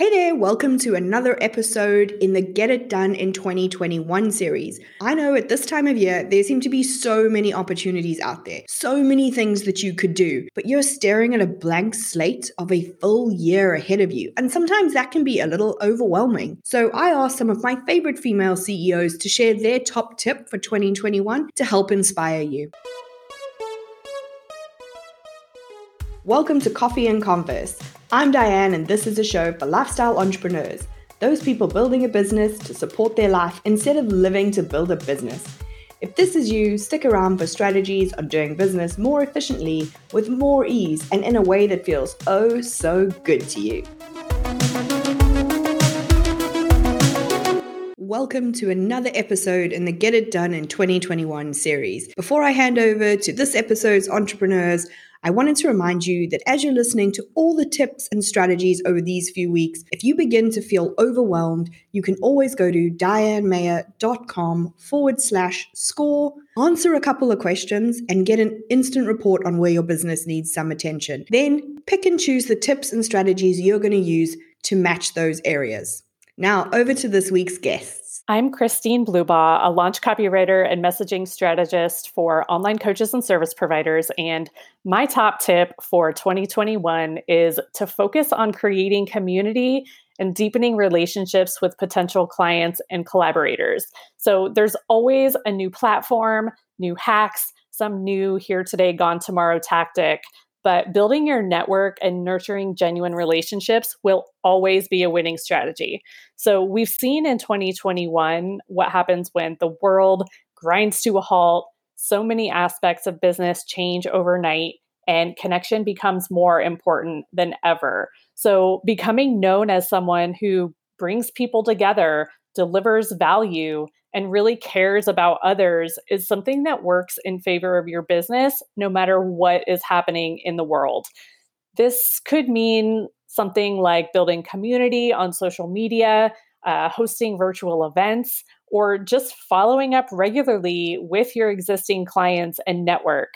Hey there, welcome to another episode in the Get It Done in 2021 series. I know at this time of year, there seem to be so many opportunities out there, so many things that you could do, but you're staring at a blank slate of a full year ahead of you. And sometimes that can be a little overwhelming. So I asked some of my favorite female CEOs to share their top tip for 2021 to help inspire you. Welcome to Coffee and Converse. I'm Diane, and this is a show for lifestyle entrepreneurs, those people building a business to support their life instead of living to build a business. If this is you, stick around for strategies on doing business more efficiently, with more ease, and in a way that feels oh so good to you. Welcome to another episode in the Get It Done in 2021 series. Before I hand over to this episode's entrepreneurs, I wanted to remind you that as you're listening to all the tips and strategies over these few weeks, if you begin to feel overwhelmed, you can always go to dianemayor.com forward slash score, answer a couple of questions, and get an instant report on where your business needs some attention. Then pick and choose the tips and strategies you're going to use to match those areas. Now, over to this week's guest. I'm Christine Blubaugh, a launch copywriter and messaging strategist for online coaches and service providers. And my top tip for 2021 is to focus on creating community and deepening relationships with potential clients and collaborators. So there's always a new platform, new hacks, some new here today, gone tomorrow tactic but building your network and nurturing genuine relationships will always be a winning strategy. So, we've seen in 2021 what happens when the world grinds to a halt. So many aspects of business change overnight, and connection becomes more important than ever. So, becoming known as someone who brings people together, delivers value, and really cares about others is something that works in favor of your business no matter what is happening in the world. This could mean something like building community on social media, uh, hosting virtual events, or just following up regularly with your existing clients and network.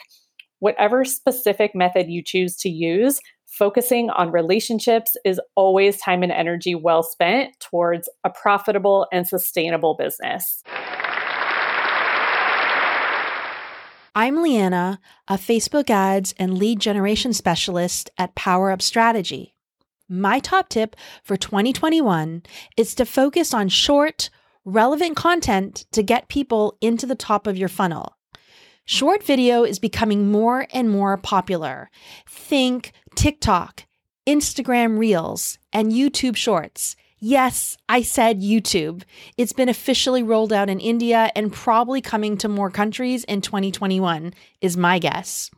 Whatever specific method you choose to use, focusing on relationships is always time and energy well spent towards a profitable and sustainable business. I'm Leanna, a Facebook ads and lead generation specialist at Power Up Strategy. My top tip for 2021 is to focus on short, relevant content to get people into the top of your funnel. Short video is becoming more and more popular. Think TikTok, Instagram Reels, and YouTube Shorts. Yes, I said YouTube. It's been officially rolled out in India and probably coming to more countries in 2021, is my guess.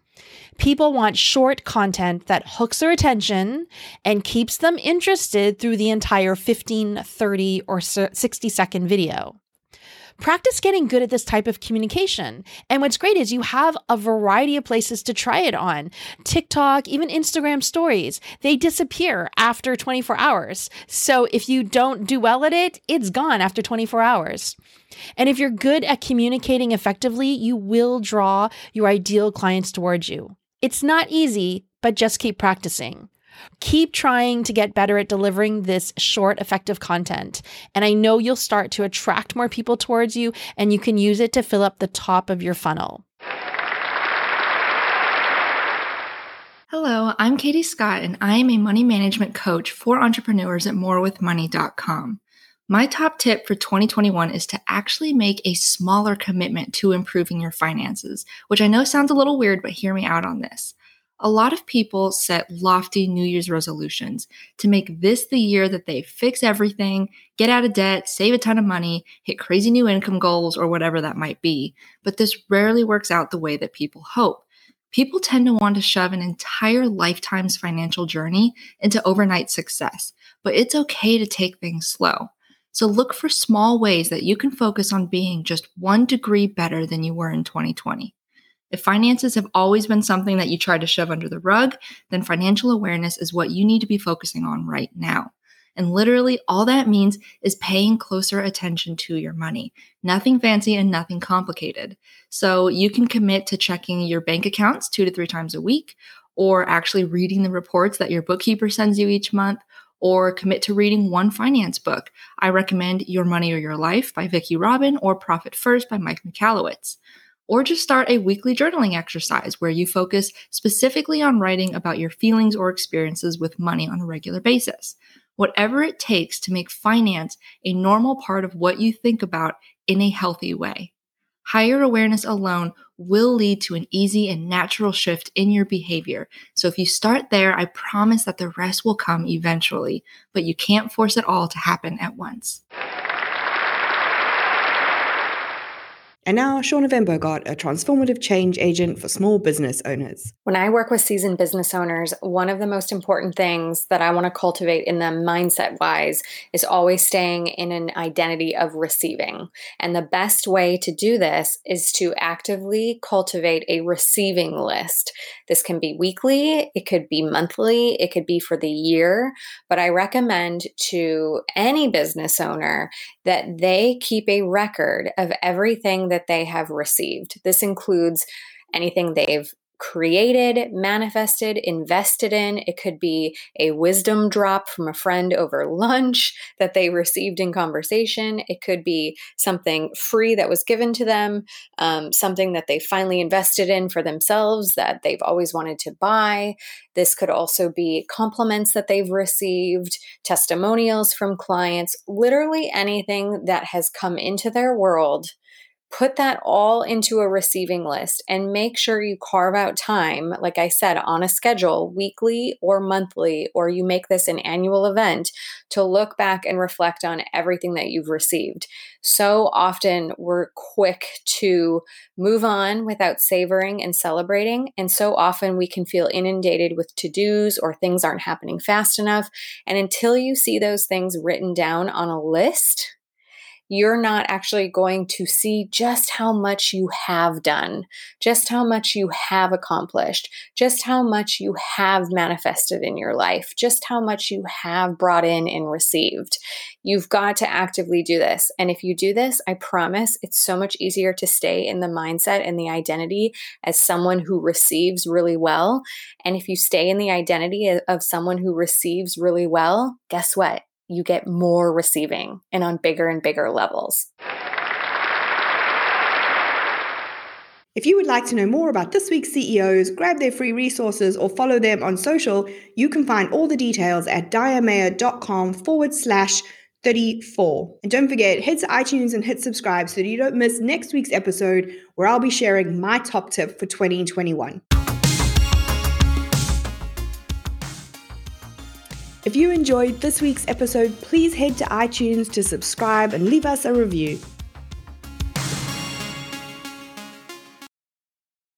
People want short content that hooks their attention and keeps them interested through the entire 15, 30, or 60 second video practice getting good at this type of communication. And what's great is you have a variety of places to try it on TikTok, even Instagram stories. They disappear after 24 hours. So if you don't do well at it, it's gone after 24 hours. And if you're good at communicating effectively, you will draw your ideal clients towards you. It's not easy, but just keep practicing. Keep trying to get better at delivering this short, effective content. And I know you'll start to attract more people towards you, and you can use it to fill up the top of your funnel. Hello, I'm Katie Scott, and I am a money management coach for entrepreneurs at morewithmoney.com. My top tip for 2021 is to actually make a smaller commitment to improving your finances, which I know sounds a little weird, but hear me out on this. A lot of people set lofty New Year's resolutions to make this the year that they fix everything, get out of debt, save a ton of money, hit crazy new income goals, or whatever that might be. But this rarely works out the way that people hope. People tend to want to shove an entire lifetime's financial journey into overnight success, but it's okay to take things slow. So look for small ways that you can focus on being just one degree better than you were in 2020. If finances have always been something that you try to shove under the rug, then financial awareness is what you need to be focusing on right now. And literally, all that means is paying closer attention to your money. Nothing fancy and nothing complicated. So you can commit to checking your bank accounts two to three times a week, or actually reading the reports that your bookkeeper sends you each month, or commit to reading one finance book. I recommend Your Money or Your Life by Vicki Robin or Profit First by Mike Michalowicz. Or just start a weekly journaling exercise where you focus specifically on writing about your feelings or experiences with money on a regular basis. Whatever it takes to make finance a normal part of what you think about in a healthy way. Higher awareness alone will lead to an easy and natural shift in your behavior. So if you start there, I promise that the rest will come eventually, but you can't force it all to happen at once. And now, Shauna Van Bogart, a transformative change agent for small business owners. When I work with seasoned business owners, one of the most important things that I want to cultivate in them mindset wise is always staying in an identity of receiving. And the best way to do this is to actively cultivate a receiving list. This can be weekly, it could be monthly, it could be for the year, but I recommend to any business owner that they keep a record of everything that that they have received. This includes anything they've created, manifested, invested in. It could be a wisdom drop from a friend over lunch that they received in conversation. It could be something free that was given to them, um, something that they finally invested in for themselves that they've always wanted to buy. This could also be compliments that they've received, testimonials from clients, literally anything that has come into their world put that all into a receiving list and make sure you carve out time, like I said, on a schedule, weekly or monthly, or you make this an annual event to look back and reflect on everything that you've received. So often we're quick to move on without savoring and celebrating. And so often we can feel inundated with to dos or things aren't happening fast enough. And until you see those things written down on a list, you're not actually going to see just how much you have done, just how much you have accomplished, just how much you have manifested in your life, just how much you have brought in and received. You've got to actively do this. And if you do this, I promise it's so much easier to stay in the mindset and the identity as someone who receives really well. And if you stay in the identity of someone who receives really well, guess what? You get more receiving and on bigger and bigger levels. If you would like to know more about this week's CEOs, grab their free resources, or follow them on social, you can find all the details at dianemayor.com forward slash 34. And don't forget, head to iTunes and hit subscribe so that you don't miss next week's episode where I'll be sharing my top tip for 2021. If you enjoyed this week's episode, please head to iTunes to subscribe and leave us a review.